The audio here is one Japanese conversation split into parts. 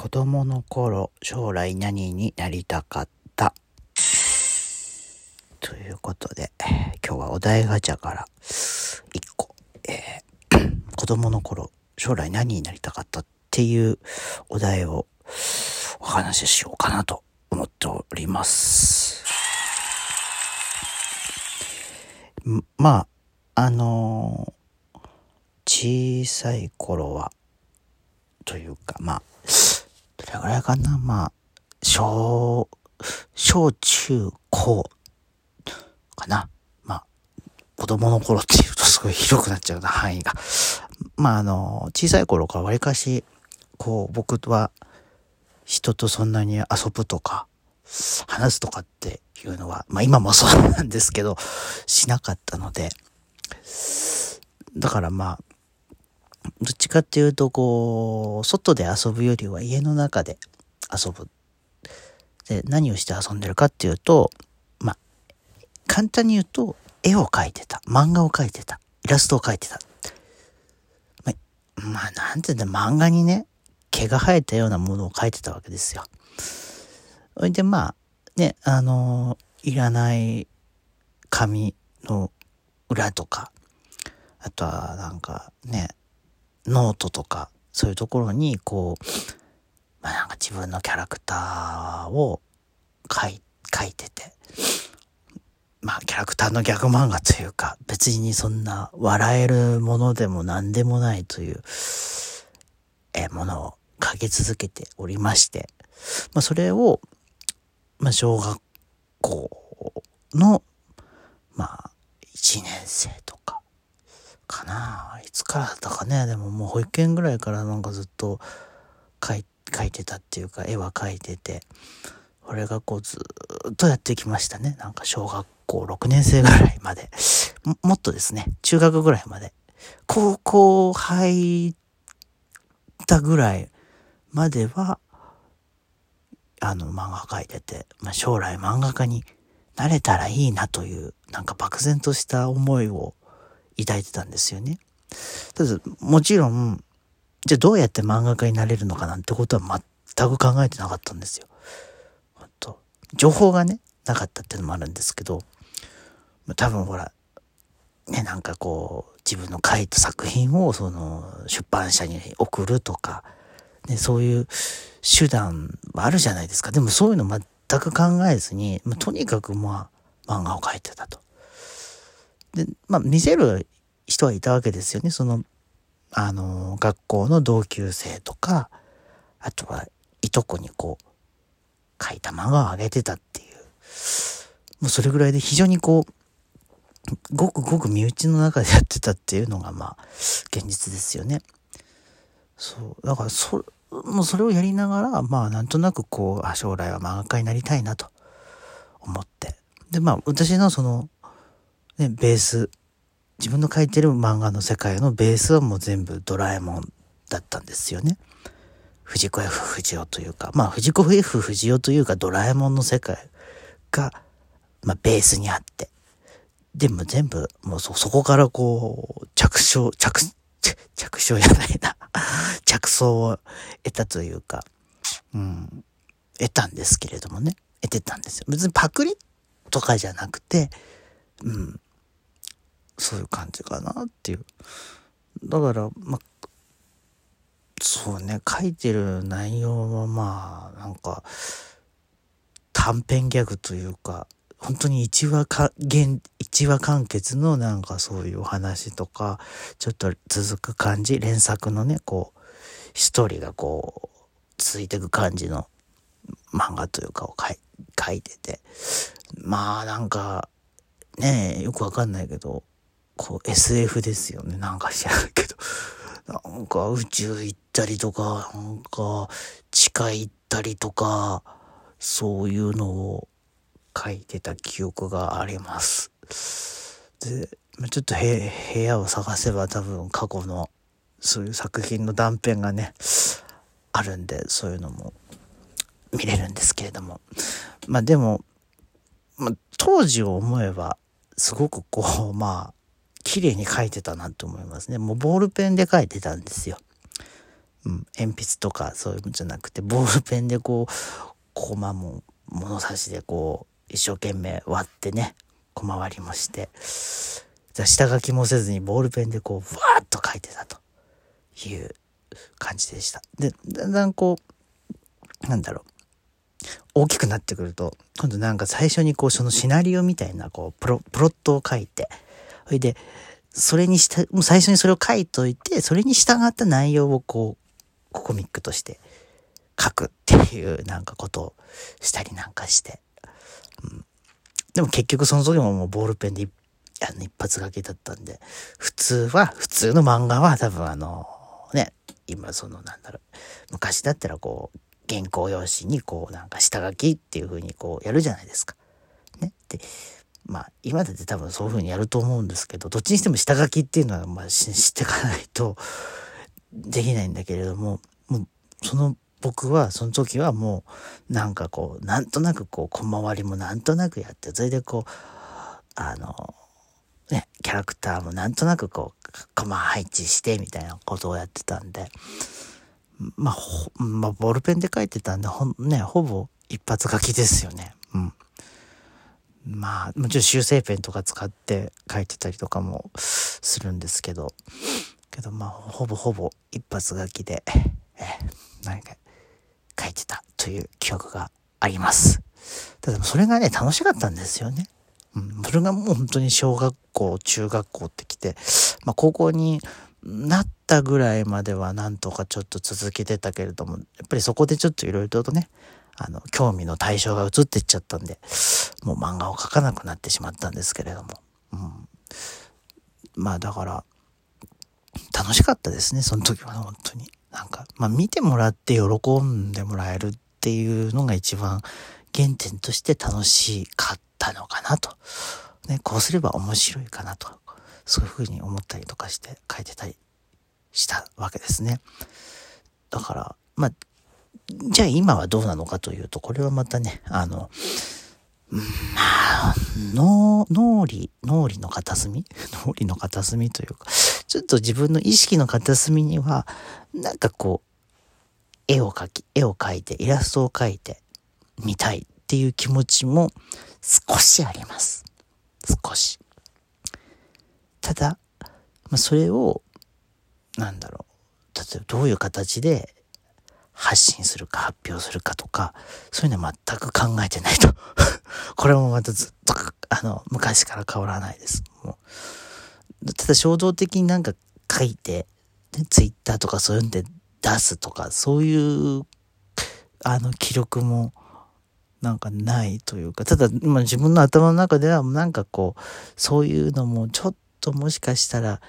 子供の頃、将来何になりたかった？ということで、今日はお題ガチャから1個、えー 子供の頃、将来何になりたかったっていうお題をお話ししようかなと思っております。まあ、あのー小さい頃は、というか、まあ、れぐらいかな？まあ、小、小中高かな？まあ、子供の頃っていうとすごい広くなっちゃうな、範囲が。まあ、あの、小さい頃からわりかし、こう、僕は人とそんなに遊ぶとか、話すとかっていうのは、まあ今もそうなんですけど、しなかったので、だからまあ、どっちかっていうと、こう、外で遊ぶよりは家の中で遊ぶ。で、何をして遊んでるかっていうと、まあ、簡単に言うと、絵を描いてた。漫画を描いてた。イラストを描いてた。まあ、まあ、なんていうんだ、漫画にね、毛が生えたようなものを描いてたわけですよ。それでまあ、ね、あのいらない紙の裏とか、あとはなんかね、ノートとか、そういうところに、こう、まあなんか自分のキャラクターを書い、書いてて、まあキャラクターのギャグ漫画というか、別にそんな笑えるものでも何でもないという、え、ものを書き続けておりまして、まあそれを、まあ小学校の、まあ1年生とか、な。いつからだったかね。でももう保育園ぐらいからなんかずっと描いてたっていうか絵は描いててこれがこうずーっとやってきましたね。なんか小学校6年生ぐらいまで。ももっとですね。中学ぐらいまで。高校入ったぐらいまではあの漫画描いてて、まあ、将来漫画家になれたらいいなというなんか漠然とした思いを抱いてたんですよね。ただ、もちろん、じゃあどうやって漫画家になれるのかなんてことは全く考えてなかったんですよ。ほんと情報がね、なかったっていうのもあるんですけど、多分ほら、ね、なんかこう、自分の書いた作品をその出版社に送るとか、ね、そういう手段はあるじゃないですか。でもそういうの全く考えずに、まあとにかくまあ、漫画を描いてたと。で、まあ、見せる人はいたわけですよね。その、あの、学校の同級生とか、あとは、いとこにこう、書いた漫画をあげてたっていう。もうそれぐらいで非常にこう、ごくごく身内の中でやってたっていうのが、まあ、現実ですよね。そう。だから、そ、もうそれをやりながら、まあ、なんとなくこう、あ、将来は漫画家になりたいなと思って。で、まあ、私のその、ね、ベース、自分の書いてる漫画の世界のベースはもう全部ドラえもんだったんですよね。藤子 F 不二雄というか、まあ藤子 F 不二雄というかドラえもんの世界が、まあベースにあって。でも全部、もうそ、そこからこう、着想、着、着着想じゃないな。着想を得たというか、うん、得たんですけれどもね。得てたんですよ。別にパクリとかじゃなくて、うん。そういう感じかなっていう。だから、まあ、そうね、書いてる内容はまあ、なんか、短編ギャグというか、本当に一話か、現、一話完結のなんかそういうお話とか、ちょっと続く感じ、連作のね、こう、ストーリーがこう、続いていく感じの漫画というかを書い書いてて、まあなんか、ねえ、よくわかんないけど、こう SF ですよね。なんか知らないけど。なんか宇宙行ったりとか、なんか地下行ったりとか、そういうのを書いてた記憶があります。で、ちょっと部屋を探せば多分過去のそういう作品の断片がね、あるんで、そういうのも見れるんですけれども。まあでも、まあ、当時を思えば、すごくこう、まあ、綺麗に描いてたなと思いますね。もうボールペンで描いてたんですよ。うん、鉛筆とかそういうのじゃなくて、ボールペンでこう、コマも物差しでこう、一生懸命割ってね、小回りもして、じゃ下書きもせずにボールペンでこう、わーっと書いてたという感じでした。で、だんだんこう、なんだろう。大きくなってくると、今度なんか最初にこう、そのシナリオみたいな、こう、プロ、プロットを書いて、それで、それにした、もう最初にそれを書いといて、それに従った内容をこう、コミックとして書くっていうなんかことをしたりなんかして。うん、でも結局その時ももうボールペンであの一発書きだったんで、普通は、普通の漫画は多分あの、ね、今そのなんだろう、昔だったらこう、原稿用紙にこうなんか下書きっていう風にこうやるじゃないですか。ね。で、まあ今だって多分そういう風にやると思うんですけど、どっちにしても下書きっていうのはまあ知っていかないとできないんだけれども、もうその僕はその時はもうなんかこう、なんとなくこう小回りもなんとなくやって、それでこう、あの、ね、キャラクターもなんとなくこう、コマ配置してみたいなことをやってたんで、まあ、まあ、ボールペンで書いてたんで、ほん、ね、ほぼ一発書きですよね。うん。まあ、もちろん修正ペンとか使って書いてたりとかもするんですけど、けどまあ、ほぼほぼ一発書きで、え、何か書いてたという記憶があります。ただそれがね、楽しかったんですよね。うん、それがもう本当に小学校、中学校ってきて、まあ高校になったぐらいまではなんとかちょっと続けてたけれども、やっぱりそこでちょっといろいろとね、あの、興味の対象が移っていっちゃったんで、もう漫画を描かなくなってしまったんですけれども。うん、まあだから、楽しかったですね、その時はね、本当に。なんか、まあ見てもらって喜んでもらえるっていうのが一番原点として楽しかったのかなと。ね、こうすれば面白いかなと。そういうふうに思ったりとかして書いてたりしたわけですね。だから、まあ、じゃあ今はどうなのかというと、これはまたね、あの、まあ、脳、脳裏、脳裏の片隅？脳裏の片隅というか、ちょっと自分の意識の片隅には、なんかこう、絵を描き、絵を描いて、イラストを描いてみたいっていう気持ちも少しあります。少し。ただ、まあ、それを、なんだろう。例えばどういう形で発信するか発表するかとか、そういうのは全く考えてないと。これもまたずっと、あの、昔から変わらないです。もうただ衝動的になんか書いて、ね、ツイッターとかそういうんで出すとか、そういう、あの、記録も、なんかないというか、ただ、今自分の頭の中ではなんかこう、そういうのもちょっともしかしたら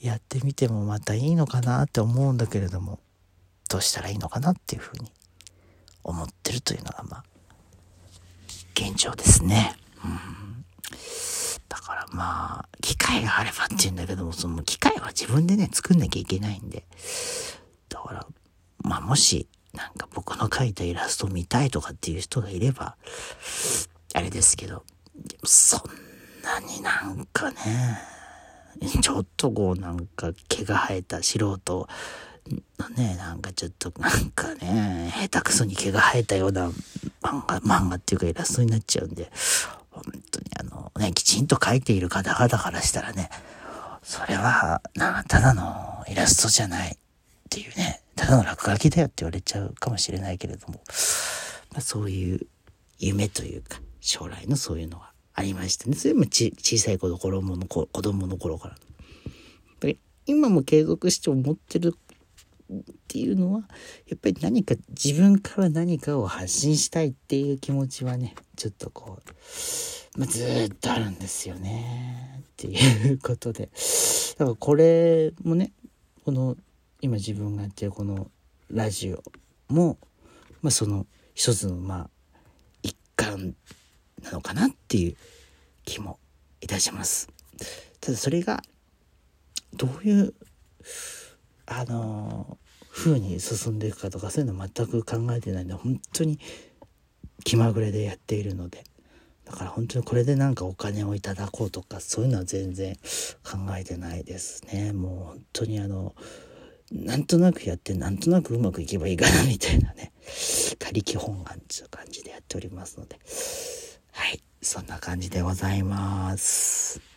やってみてもまたいいのかなって思うんだけれども、どうしたらいいのかなっていうふうに思ってるというのが、まあ、現状ですね。うん。だからまあ、機械があればって言うんだけども、その機械は自分でね、作んなきゃいけないんで、だから、まあもし、なんか僕の描いたイラストを見たいとかっていう人がいれば、あれですけど、そんなになんかね、ちょっとこうなんか毛が生えた素人ね、なんかちょっとなんかね、下手くそに毛が生えたような漫画、漫画っていうかイラストになっちゃうんで、本当にあのね、きちんと描いている方々からしたらね、それは、な、ただのイラストじゃないっていうね、ただの落書きだよって言われちゃうかもしれないけれども、まあ、そういう夢というか、将来のそういうのはありましたね。それもち小さい子供の子供の頃から。今も継続して思ってるっていうのはやっぱり何か自分から何かを発信したいっていう気持ちはねちょっとこう、まあ、ずっとあるんですよねっていうことでだからこれもねこの今自分がやってるこのラジオも、まあ、その一つのまあ一環なのかなっていう気もいたします。ただそれがどういうあの風に進んでいくかとかそういうの全く考えてないんで本当に気まぐれでやっているのでだから本当にこれでなんかお金をいただこうとかそういうのは全然考えてないですね。もう本当にあのなんとなくやってなんとなくうまくいけばいいかなみたいなね。他力本願っていう感じでやっておりますので。はい。そんな感じでございます。